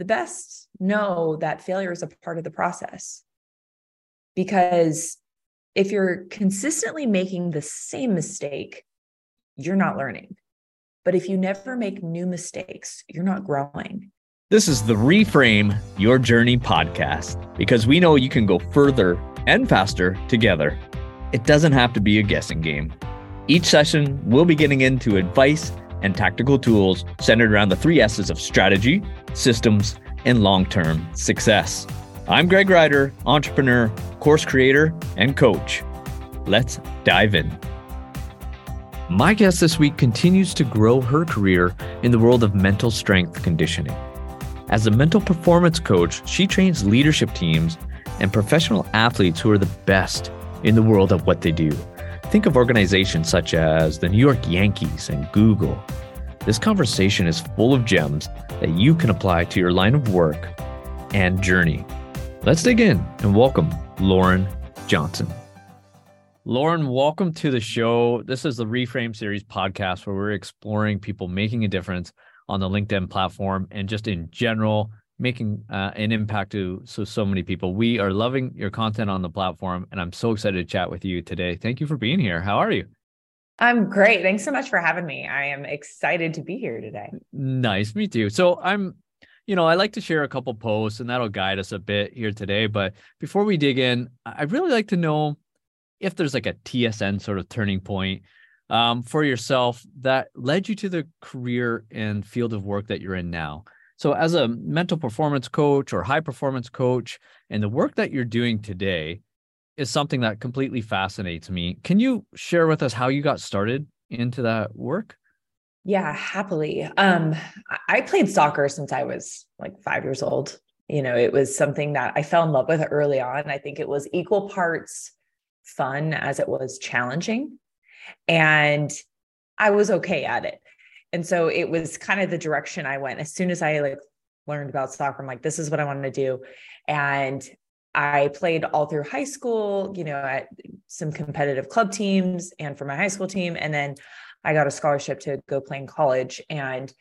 the best know that failure is a part of the process. Because if you're consistently making the same mistake, you're not learning. But if you never make new mistakes, you're not growing. This is the Reframe Your Journey podcast because we know you can go further and faster together. It doesn't have to be a guessing game. Each session, we'll be getting into advice and tactical tools centered around the three S's of strategy, systems, and long term success. I'm Greg Ryder, entrepreneur, course creator, and coach. Let's dive in. My guest this week continues to grow her career in the world of mental strength conditioning. As a mental performance coach, she trains leadership teams and professional athletes who are the best in the world at what they do. Think of organizations such as the New York Yankees and Google. This conversation is full of gems that you can apply to your line of work and journey. Let's dig in and welcome Lauren Johnson. Lauren, welcome to the show. This is the Reframe Series podcast where we're exploring people making a difference on the LinkedIn platform and just in general making uh, an impact to so so many people. We are loving your content on the platform, and I'm so excited to chat with you today. Thank you for being here. How are you? I'm great. Thanks so much for having me. I am excited to be here today. Nice, me too. So I'm, you know, I like to share a couple posts, and that'll guide us a bit here today. But before we dig in, I'd really like to know if there's like a TSN sort of turning point um, for yourself that led you to the career and field of work that you're in now. So, as a mental performance coach or high performance coach, and the work that you're doing today is something that completely fascinates me. Can you share with us how you got started into that work? Yeah, happily. Um, I played soccer since I was like five years old. You know, it was something that I fell in love with early on. I think it was equal parts fun as it was challenging. And I was okay at it. And so it was kind of the direction I went. As soon as I like learned about soccer, I'm like, this is what I want to do. And I played all through high school, you know, at some competitive club teams and for my high school team. And then I got a scholarship to go play in college. And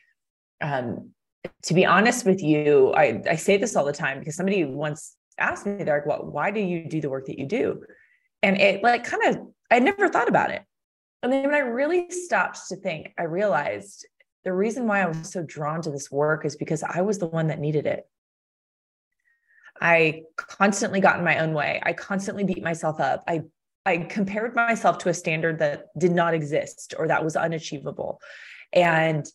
um, to be honest with you, I, I say this all the time because somebody once asked me, they're like, well, why do you do the work that you do? And it like kind of, I never thought about it. And then when I really stopped to think, I realized the reason why I was so drawn to this work is because I was the one that needed it. I constantly got in my own way. I constantly beat myself up. I I compared myself to a standard that did not exist or that was unachievable. And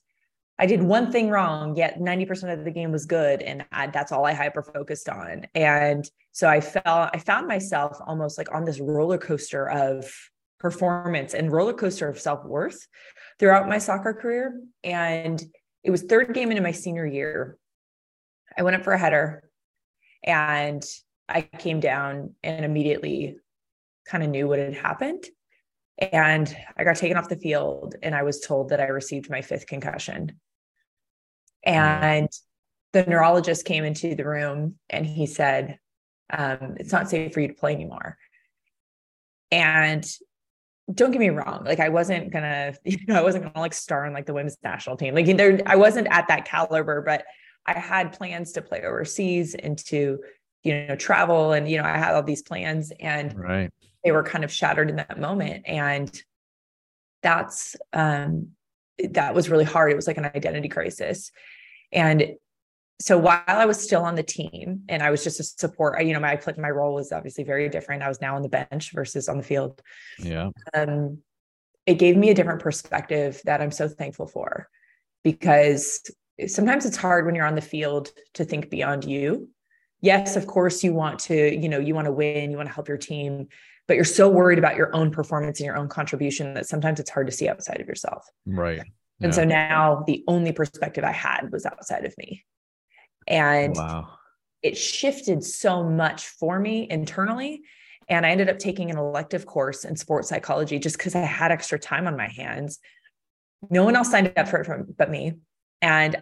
I did one thing wrong, yet 90% of the game was good. And I, that's all I hyper focused on. And so I felt, I found myself almost like on this roller coaster of performance and roller coaster of self worth throughout my soccer career. And it was third game into my senior year. I went up for a header and I came down and immediately kind of knew what had happened. And I got taken off the field and I was told that I received my fifth concussion. And the neurologist came into the room and he said, um, It's not safe for you to play anymore. And don't get me wrong, like I wasn't gonna, you know, I wasn't gonna like star on like the women's national team. Like there, I wasn't at that caliber, but I had plans to play overseas and to, you know, travel. And, you know, I had all these plans and right. they were kind of shattered in that moment. And that's um that was really hard. It was like an identity crisis. And so while I was still on the team and I was just a support, you know, my my role was obviously very different. I was now on the bench versus on the field. Yeah. Um, it gave me a different perspective that I'm so thankful for because sometimes it's hard when you're on the field to think beyond you. Yes, of course you want to, you know, you want to win, you want to help your team, but you're so worried about your own performance and your own contribution that sometimes it's hard to see outside of yourself. Right. And yeah. so now the only perspective I had was outside of me. Oh, and wow. it shifted so much for me internally. And I ended up taking an elective course in sports psychology just because I had extra time on my hands. No one else signed up for it from, but me. And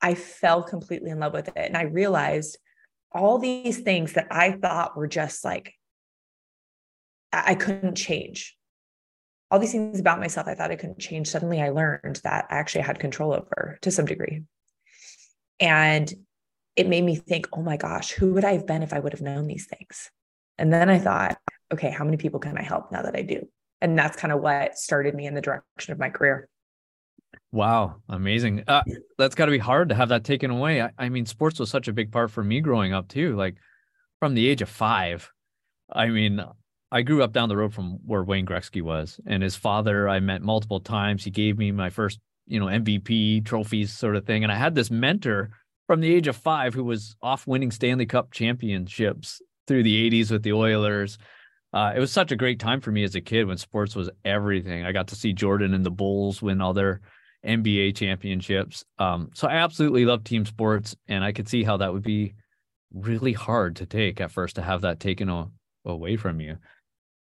I fell completely in love with it. And I realized all these things that I thought were just like, I couldn't change all these things about myself I thought I couldn't change. Suddenly I learned that I actually had control over to some degree. And it made me think, oh my gosh, who would I have been if I would have known these things? And then I thought, okay, how many people can I help now that I do? And that's kind of what started me in the direction of my career. Wow, amazing. Uh, that's got to be hard to have that taken away. I, I, mean, sports was such a big part for me growing up too. Like from the age of five, I mean, I grew up down the road from where Wayne Gretzky was, and his father I met multiple times. He gave me my first, you know, MVP trophies, sort of thing. And I had this mentor from the age of five who was off winning Stanley Cup championships through the 80s with the Oilers. Uh, it was such a great time for me as a kid when sports was everything. I got to see Jordan and the Bulls win all their NBA championships. Um, so I absolutely love team sports, and I could see how that would be really hard to take at first to have that taken away from you.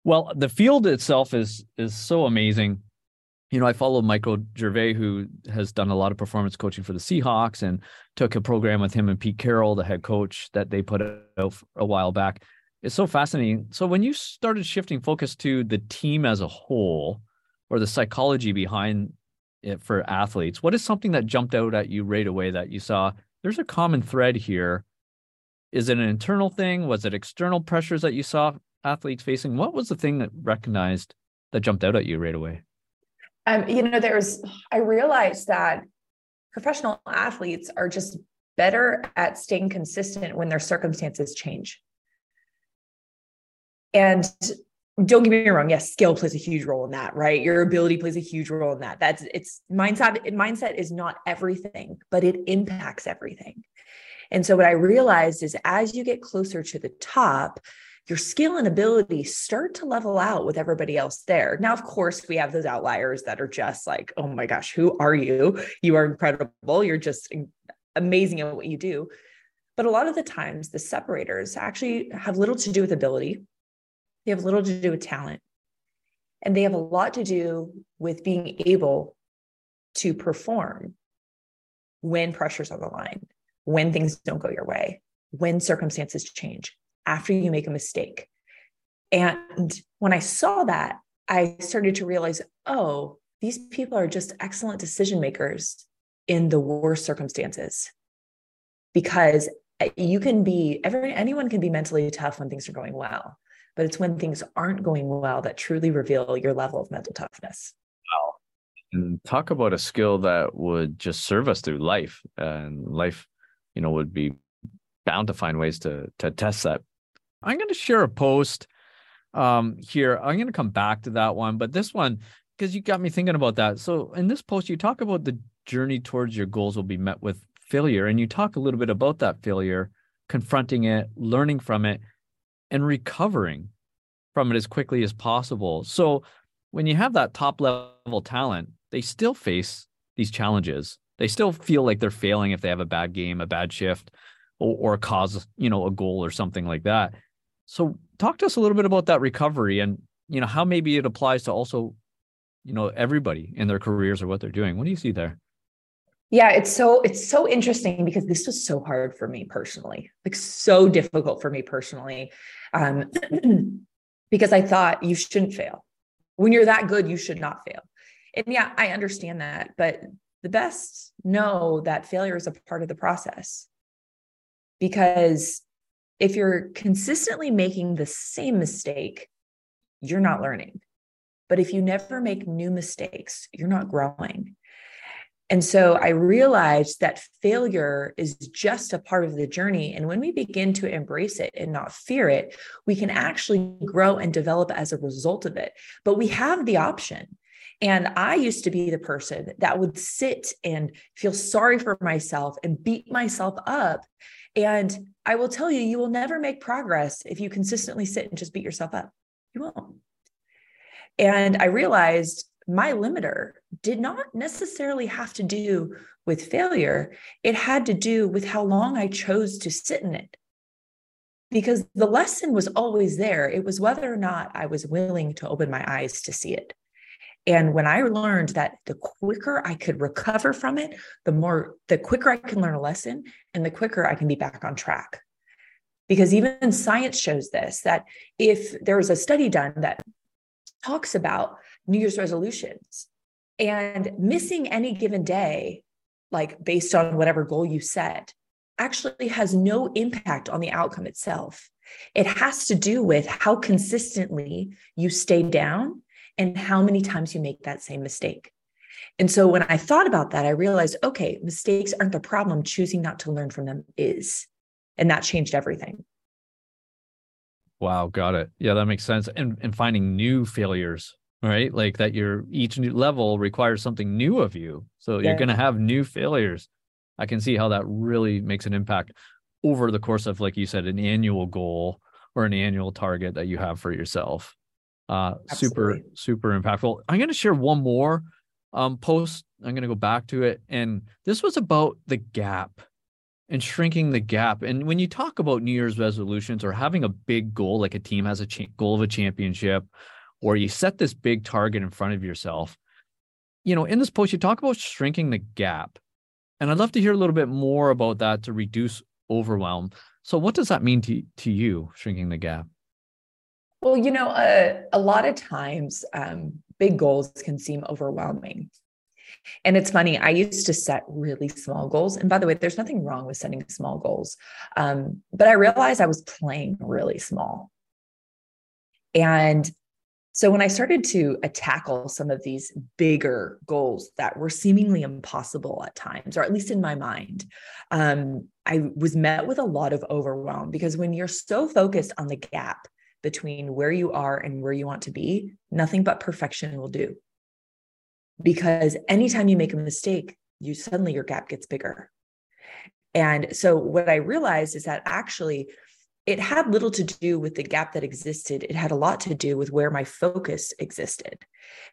Well, the field itself is is so amazing. You know, I follow Michael Gervais, who has done a lot of performance coaching for the Seahawks, and took a program with him and Pete Carroll, the head coach that they put out a while back. It's so fascinating. So when you started shifting focus to the team as a whole, or the psychology behind it for athletes, what is something that jumped out at you right away that you saw there's a common thread here? Is it an internal thing? Was it external pressures that you saw athletes facing? What was the thing that recognized that jumped out at you right away? Um, you know, there's, I realized that professional athletes are just better at staying consistent when their circumstances change. And don't get me wrong yes skill plays a huge role in that right? Your ability plays a huge role in that. That's it's mindset mindset is not everything but it impacts everything. And so what i realized is as you get closer to the top your skill and ability start to level out with everybody else there. Now of course we have those outliers that are just like oh my gosh who are you? You are incredible. You're just amazing at what you do. But a lot of the times the separators actually have little to do with ability. They have little to do with talent. And they have a lot to do with being able to perform when pressure's on the line, when things don't go your way, when circumstances change, after you make a mistake. And when I saw that, I started to realize oh, these people are just excellent decision makers in the worst circumstances because uh, you can be every anyone can be mentally tough when things are going well but it's when things aren't going well that truly reveal your level of mental toughness. Wow. And talk about a skill that would just serve us through life and life, you know, would be bound to find ways to to test that. I'm going to share a post um here. I'm going to come back to that one, but this one because you got me thinking about that. So in this post you talk about the journey towards your goals will be met with failure and you talk a little bit about that failure, confronting it, learning from it and recovering from it as quickly as possible. So when you have that top level talent, they still face these challenges. They still feel like they're failing if they have a bad game, a bad shift, or, or cause, you know, a goal or something like that. So talk to us a little bit about that recovery and, you know, how maybe it applies to also, you know, everybody in their careers or what they're doing. What do you see there? Yeah, it's so it's so interesting because this was so hard for me personally, like so difficult for me personally, um, because I thought you shouldn't fail. When you're that good, you should not fail. And yeah, I understand that, but the best know that failure is a part of the process because if you're consistently making the same mistake, you're not learning. But if you never make new mistakes, you're not growing. And so I realized that failure is just a part of the journey. And when we begin to embrace it and not fear it, we can actually grow and develop as a result of it. But we have the option. And I used to be the person that would sit and feel sorry for myself and beat myself up. And I will tell you, you will never make progress if you consistently sit and just beat yourself up. You won't. And I realized my limiter did not necessarily have to do with failure. It had to do with how long I chose to sit in it. Because the lesson was always there. It was whether or not I was willing to open my eyes to see it. And when I learned that the quicker I could recover from it, the more, the quicker I can learn a lesson and the quicker I can be back on track. Because even science shows this that if there was a study done that talks about New Year's resolutions and missing any given day, like based on whatever goal you set, actually has no impact on the outcome itself. It has to do with how consistently you stay down and how many times you make that same mistake. And so when I thought about that, I realized okay, mistakes aren't the problem. Choosing not to learn from them is. And that changed everything. Wow, got it. Yeah, that makes sense. And and finding new failures, right? Like that your each new level requires something new of you. So yeah. you're going to have new failures. I can see how that really makes an impact over the course of like you said an annual goal or an annual target that you have for yourself. Uh super super impactful. I'm going to share one more um post. I'm going to go back to it and this was about the gap and shrinking the gap. And when you talk about New Year's resolutions or having a big goal, like a team has a cha- goal of a championship, or you set this big target in front of yourself, you know, in this post, you talk about shrinking the gap. And I'd love to hear a little bit more about that to reduce overwhelm. So, what does that mean to, to you, shrinking the gap? Well, you know, uh, a lot of times um, big goals can seem overwhelming. And it's funny, I used to set really small goals. And by the way, there's nothing wrong with setting small goals. Um, but I realized I was playing really small. And so when I started to uh, tackle some of these bigger goals that were seemingly impossible at times, or at least in my mind, um, I was met with a lot of overwhelm because when you're so focused on the gap between where you are and where you want to be, nothing but perfection will do because anytime you make a mistake, you suddenly your gap gets bigger. And so what I realized is that actually it had little to do with the gap that existed. It had a lot to do with where my focus existed.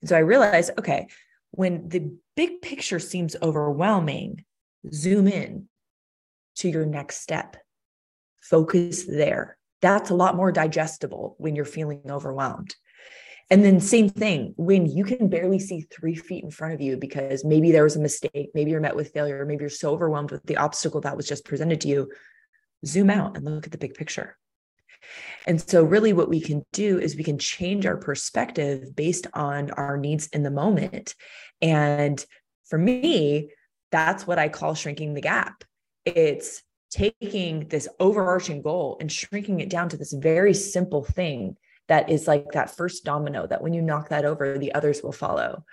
And so I realized, okay, when the big picture seems overwhelming, zoom in to your next step. Focus there. That's a lot more digestible when you're feeling overwhelmed. And then, same thing when you can barely see three feet in front of you because maybe there was a mistake, maybe you're met with failure, maybe you're so overwhelmed with the obstacle that was just presented to you. Zoom out and look at the big picture. And so, really, what we can do is we can change our perspective based on our needs in the moment. And for me, that's what I call shrinking the gap. It's taking this overarching goal and shrinking it down to this very simple thing that is like that first domino that when you knock that over, the others will follow.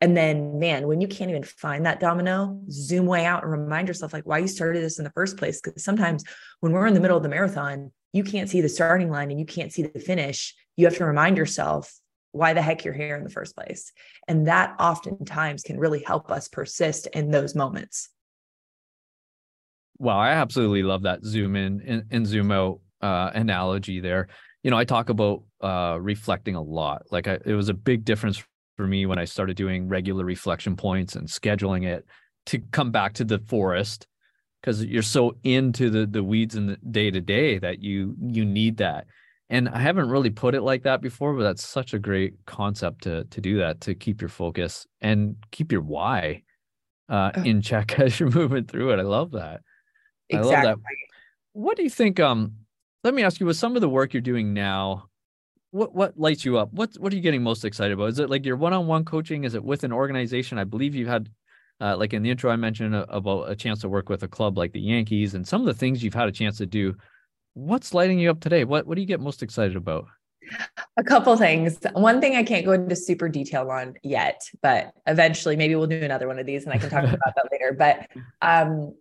And then, man, when you can't even find that domino, zoom way out and remind yourself like why you started this in the first place. Because sometimes when we're in the middle of the marathon, you can't see the starting line and you can't see the finish. You have to remind yourself why the heck you're here in the first place. And that oftentimes can really help us persist in those moments. Wow, I absolutely love that zoom in and, and zoom out uh, analogy there you know, I talk about uh, reflecting a lot. Like I, it was a big difference for me when I started doing regular reflection points and scheduling it to come back to the forest because you're so into the the weeds in the day to day that you you need that. And I haven't really put it like that before, but that's such a great concept to to do that to keep your focus and keep your why uh, in check as you're moving through it. I love that. Exactly. I love that. What do you think? Um, let me ask you with some of the work you're doing now what what lights you up? What what are you getting most excited about? Is it like your one-on-one coaching? Is it with an organization? I believe you've had uh, like in the intro i mentioned uh, about a chance to work with a club like the yankees and some of the things you've had a chance to do. What's lighting you up today? What what do you get most excited about? A couple things. One thing i can't go into super detail on yet but eventually maybe we'll do another one of these and i can talk about that later. But um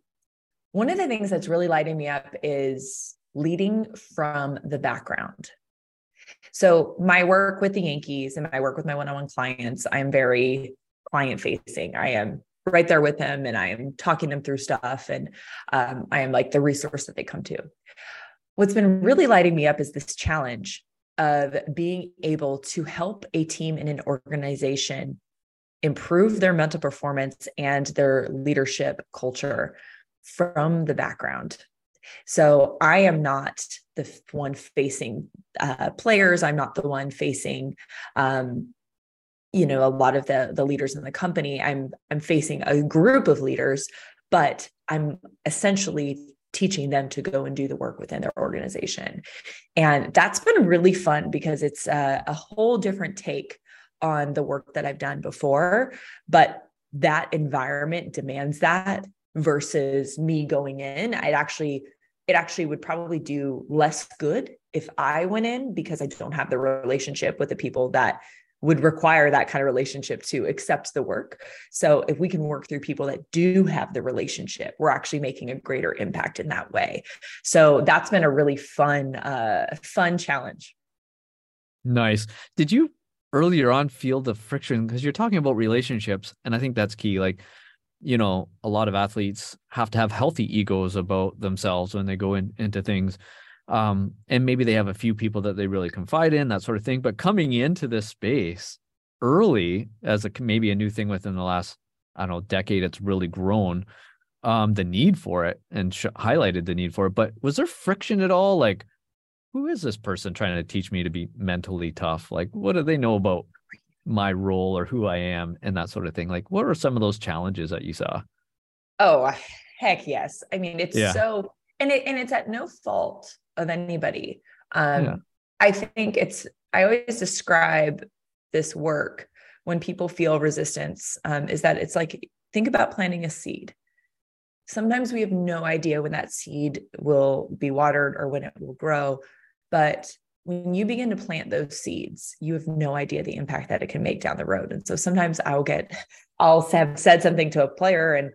one of the things that's really lighting me up is leading from the background. So, my work with the Yankees and my work with my one on one clients, I'm very client facing. I am right there with them and I am talking them through stuff. And um, I am like the resource that they come to. What's been really lighting me up is this challenge of being able to help a team in an organization improve their mental performance and their leadership culture from the background. So I am not the one facing uh, players. I'm not the one facing, um, you know, a lot of the the leaders in the company. I'm I'm facing a group of leaders, but I'm essentially teaching them to go and do the work within their organization, and that's been really fun because it's a, a whole different take on the work that I've done before, but that environment demands that versus me going in. I'd actually, it actually would probably do less good if I went in because I don't have the relationship with the people that would require that kind of relationship to accept the work. So if we can work through people that do have the relationship, we're actually making a greater impact in that way. So that's been a really fun, uh, fun challenge. Nice. Did you earlier on feel the friction because you're talking about relationships, and I think that's key. Like, you know, a lot of athletes have to have healthy egos about themselves when they go in, into things um, and maybe they have a few people that they really confide in that sort of thing but coming into this space early as a maybe a new thing within the last i don't know decade it's really grown um, the need for it and sh- highlighted the need for it but was there friction at all? Like who is this person trying to teach me to be mentally tough? Like what do they know about my role or who i am and that sort of thing like what are some of those challenges that you saw oh heck yes i mean it's yeah. so and it and it's at no fault of anybody. Um, yeah. I think it's, I always describe this work when people feel resistance um, is that it's like, think about planting a seed. Sometimes we have no idea when that seed will be watered or when it will grow. But when you begin to plant those seeds, you have no idea the impact that it can make down the road. And so sometimes I'll get, I'll have said something to a player and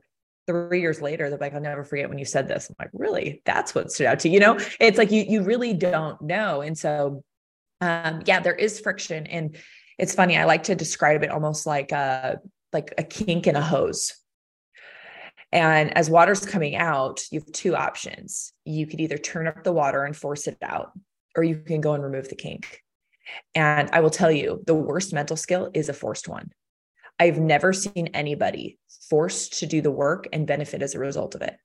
three years later, they're like, I'll never forget when you said this. I'm like, really? That's what stood out to you. You know, it's like you you really don't know. And so um, yeah, there is friction. And it's funny, I like to describe it almost like a like a kink in a hose. And as water's coming out, you have two options. You could either turn up the water and force it out, or you can go and remove the kink. And I will tell you, the worst mental skill is a forced one. I've never seen anybody forced to do the work and benefit as a result of it.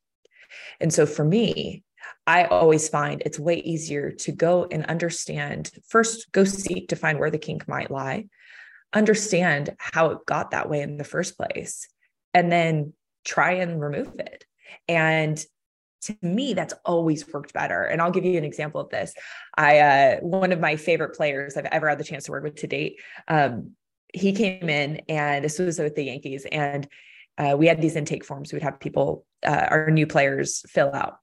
And so for me, I always find it's way easier to go and understand first, go seek to find where the kink might lie, understand how it got that way in the first place, and then try and remove it. And to me, that's always worked better. And I'll give you an example of this. I, uh, one of my favorite players I've ever had the chance to work with to date, um, he came in and this was with the Yankees and uh, we had these intake forms. We'd have people, uh, our new players, fill out,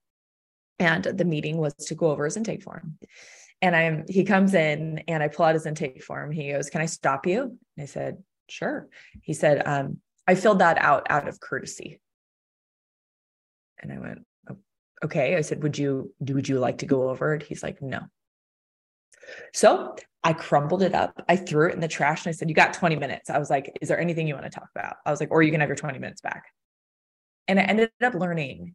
and the meeting was to go over his intake form. And I'm he comes in and I pull out his intake form. He goes, "Can I stop you?" And I said, "Sure." He said, um, "I filled that out out of courtesy." And I went, "Okay." I said, "Would you do? Would you like to go over it?" He's like, "No." So I crumbled it up. I threw it in the trash and I said, You got 20 minutes. I was like, Is there anything you want to talk about? I was like, Or you can have your 20 minutes back. And I ended up learning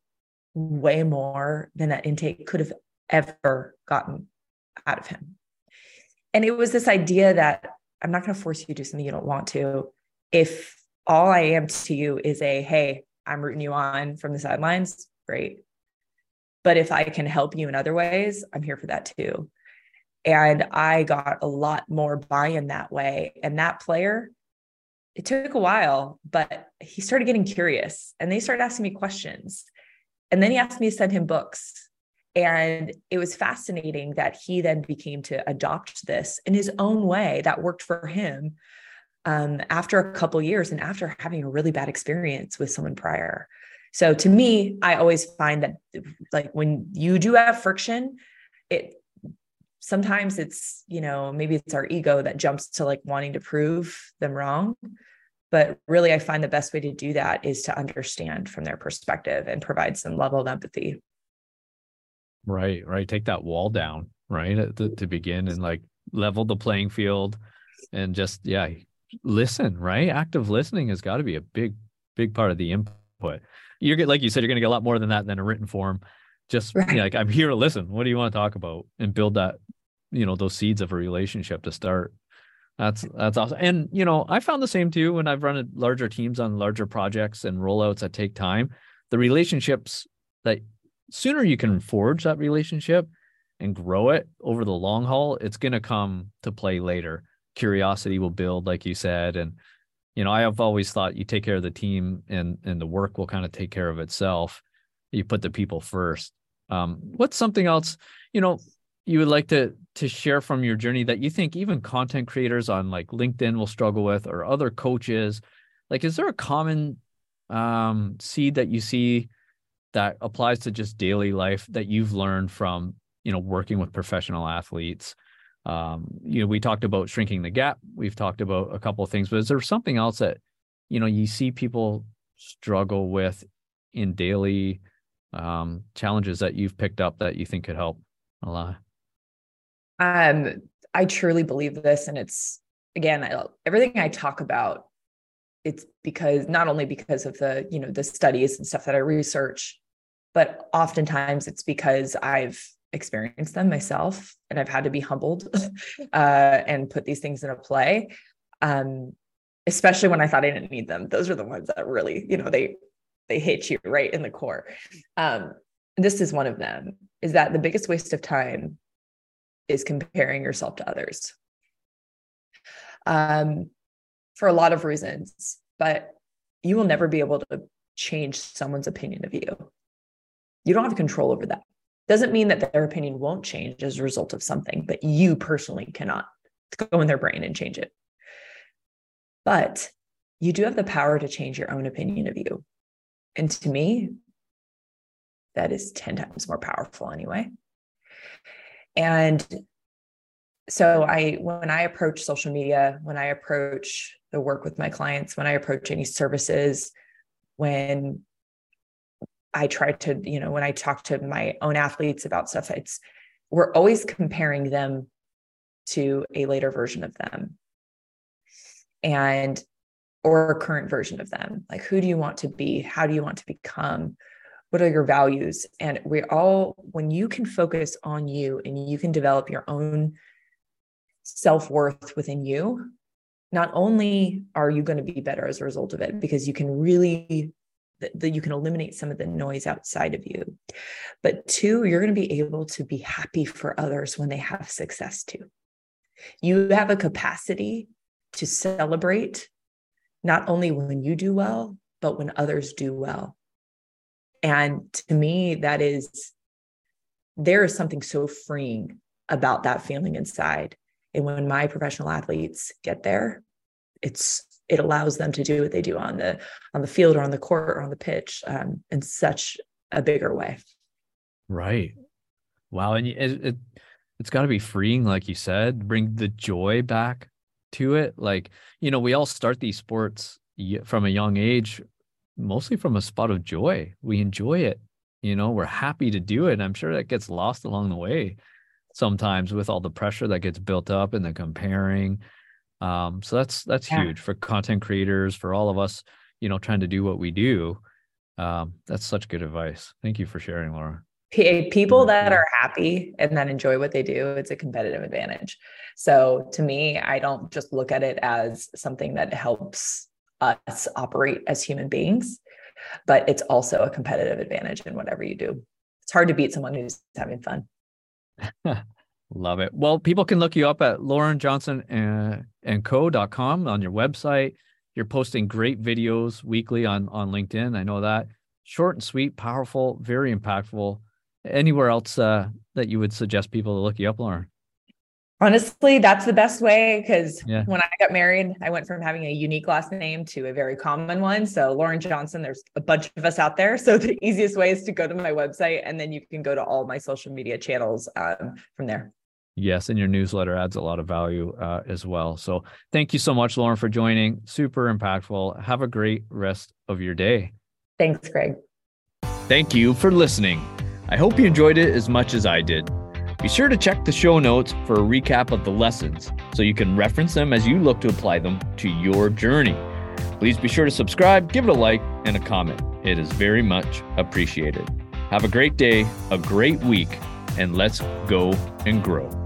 way more than that intake could have ever gotten out of him. And it was this idea that I'm not going to force you to do something you don't want to. If all I am to you is a, Hey, I'm rooting you on from the sidelines, great. But if I can help you in other ways, I'm here for that too. And I got a lot more buy in that way. And that player, it took a while, but he started getting curious and they started asking me questions. And then he asked me to send him books. And it was fascinating that he then became to adopt this in his own way that worked for him um, after a couple years and after having a really bad experience with someone prior. So to me, I always find that like when you do have friction, it sometimes it's you know maybe it's our ego that jumps to like wanting to prove them wrong. But really i find the best way to do that is to understand from their perspective and provide some level of empathy. Right right. Take that wall down right to, to begin and like level the playing field and just yeah listen right? Active listening has got to be a big big part of the input. You're like you said you're going to get a lot more than that than a written form. Just right. you know, like i'm here to listen. What do you want to talk about? And build that you know those seeds of a relationship to start. That's that's awesome. And you know i found the same too when i've run larger teams on larger projects and rollouts that take time. The relationships that sooner you can forge that relationship and grow it over the long haul it's going to come to play later. Curiosity will build like you said and you know i have always thought you take care of the team and and the work will kind of take care of itself. You put the people first. Um, what's something else you know you would like to to share from your journey that you think even content creators on like linkedin will struggle with or other coaches? Like is there a common um, seed that you see that applies to just daily life that you've learned from you know working with professional athletes um, you know we talked about shrinking the gap. We've talked about a couple of things but is there something else that you know you see people struggle with in daily um, challenges that you've picked up that you think could help a lot? Um i truly believe this and it's again I, everything i talk about it's because not only because of the you know the studies and stuff that i research but oftentimes it's because i've experienced them myself and i've had to be humbled uh, and put these things into play um, especially when i thought i didn't need them those are the ones that really you know they they hit you right in the core um, this is one of them is that the biggest waste of time is comparing yourself to others um, for a lot of reasons, but you will never be able to change someone's opinion of you. You don't have control over that. Doesn't mean that their opinion won't change as a result of something, but you personally cannot go in their brain and change it. But you do have the power to change your own opinion of you. And to me, that is 10 times more powerful anyway. And so I when I approach social media, when I approach the work with my clients, when I approach any services, when I try to, you know, when I talk to my own athletes about stuff, it's we're always comparing them to a later version of them. And or a current version of them. Like who do you want to be? How do you want to become? What are your values? And we all when you can focus on you and you can develop your own self worth within you, not only are you going to be better as a result of it, because you can really that you can eliminate some of the noise outside of you. But two, you're going to be able to be happy for others when they have success too. You have a capacity to celebrate not only when you do well, but when others do well. And to me, that is, there is something so freeing about that feeling inside. And when my professional athletes get there, it's it allows them to do what they do on the on the field or on the court or on the pitch um, in such a bigger way. Right. Wow. And it, it it's got to be freeing, like you said, bring the joy back to it. Like you know, we all start these sports from a young age, mostly from a spot of joy. We enjoy it. You know, we're happy to do it. I'm sure that gets lost along the way sometimes with all the pressure that gets built up and the comparing. Um, so that's that's yeah. huge for content creators, for all of us, you know, trying to do what we do. Um, that's such good advice. Thank you for sharing, Laura. People that are happy and that enjoy what they do, it's a competitive advantage. So to me, I don't just look at it as something that helps us operate as human beings, but it's also a competitive advantage in whatever you do. It's hard to beat someone who's having fun. Love it. Well, people can look you up at Lauren Johnson and, and co.com on your website. You're posting great videos weekly on, on LinkedIn. I know that. Short and sweet, powerful, very impactful. Anywhere else uh, that you would suggest people to look you up, Lauren? Honestly, that's the best way because yeah. when I got married, I went from having a unique last name to a very common one. So, Lauren Johnson, there's a bunch of us out there. So, the easiest way is to go to my website and then you can go to all my social media channels um, from there. Yes, and your newsletter adds a lot of value uh, as well. So, thank you so much, Lauren, for joining. Super impactful. Have a great rest of your day. Thanks, Greg. Thank you for listening. I hope you enjoyed it as much as I did. Be sure to check the show notes for a recap of the lessons so you can reference them as you look to apply them to your journey. Please be sure to subscribe, give it a like, and a comment. It is very much appreciated. Have a great day, a great week, and let's go and grow.